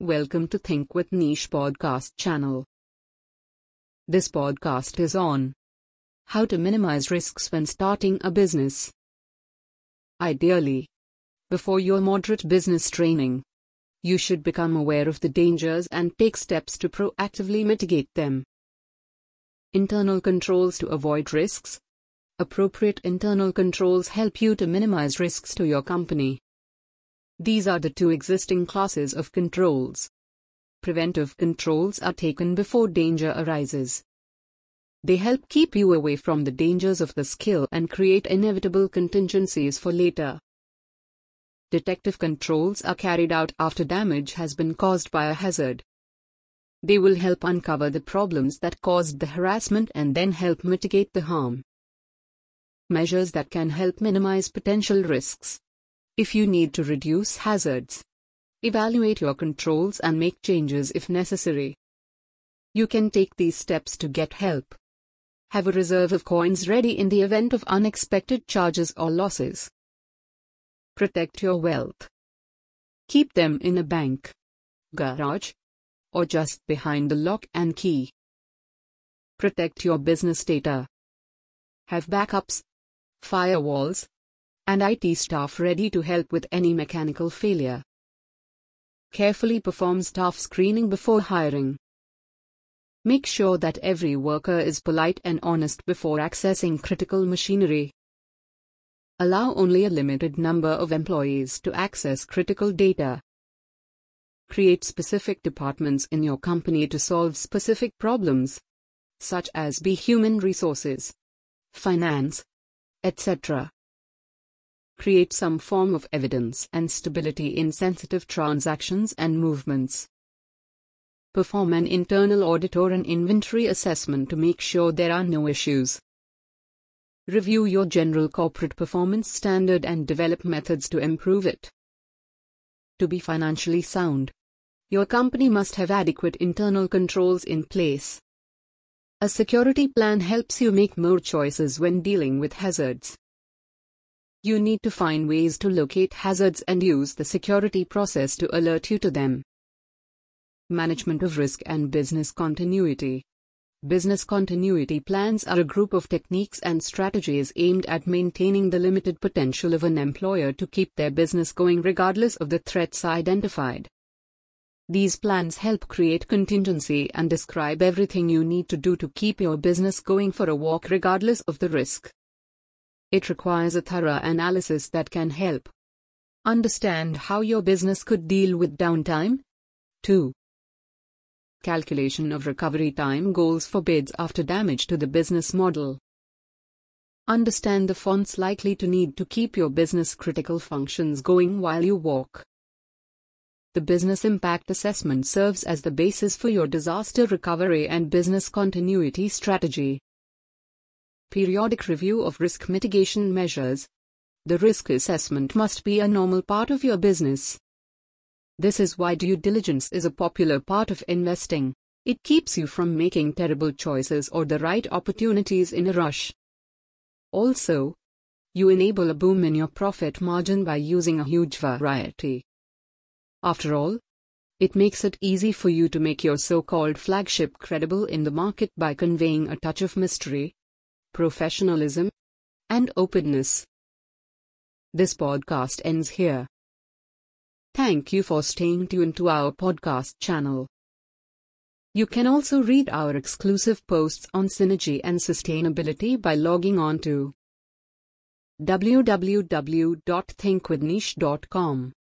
Welcome to Think with Niche podcast channel. This podcast is on how to minimize risks when starting a business. Ideally, before your moderate business training, you should become aware of the dangers and take steps to proactively mitigate them. Internal controls to avoid risks. Appropriate internal controls help you to minimize risks to your company. These are the two existing classes of controls. Preventive controls are taken before danger arises. They help keep you away from the dangers of the skill and create inevitable contingencies for later. Detective controls are carried out after damage has been caused by a hazard. They will help uncover the problems that caused the harassment and then help mitigate the harm. Measures that can help minimize potential risks. If you need to reduce hazards, evaluate your controls and make changes if necessary. You can take these steps to get help. Have a reserve of coins ready in the event of unexpected charges or losses. Protect your wealth. Keep them in a bank, garage, or just behind the lock and key. Protect your business data. Have backups, firewalls, and IT staff ready to help with any mechanical failure. Carefully perform staff screening before hiring. Make sure that every worker is polite and honest before accessing critical machinery. Allow only a limited number of employees to access critical data. Create specific departments in your company to solve specific problems, such as be human resources, finance, etc create some form of evidence and stability in sensitive transactions and movements. Perform an internal audit or an inventory assessment to make sure there are no issues. Review your general corporate performance standard and develop methods to improve it. To be financially sound, your company must have adequate internal controls in place. A security plan helps you make more choices when dealing with hazards. You need to find ways to locate hazards and use the security process to alert you to them. Management of risk and business continuity. Business continuity plans are a group of techniques and strategies aimed at maintaining the limited potential of an employer to keep their business going regardless of the threats identified. These plans help create contingency and describe everything you need to do to keep your business going for a walk regardless of the risk. It requires a thorough analysis that can help understand how your business could deal with downtime. 2. Calculation of recovery time goals for bids after damage to the business model. Understand the funds likely to need to keep your business critical functions going while you walk. The business impact assessment serves as the basis for your disaster recovery and business continuity strategy. Periodic review of risk mitigation measures. The risk assessment must be a normal part of your business. This is why due diligence is a popular part of investing. It keeps you from making terrible choices or the right opportunities in a rush. Also, you enable a boom in your profit margin by using a huge variety. After all, it makes it easy for you to make your so called flagship credible in the market by conveying a touch of mystery, professionalism, and openness. This podcast ends here. Thank you for staying tuned to our podcast channel. You can also read our exclusive posts on synergy and sustainability by logging on to www.thinkwithniche.com.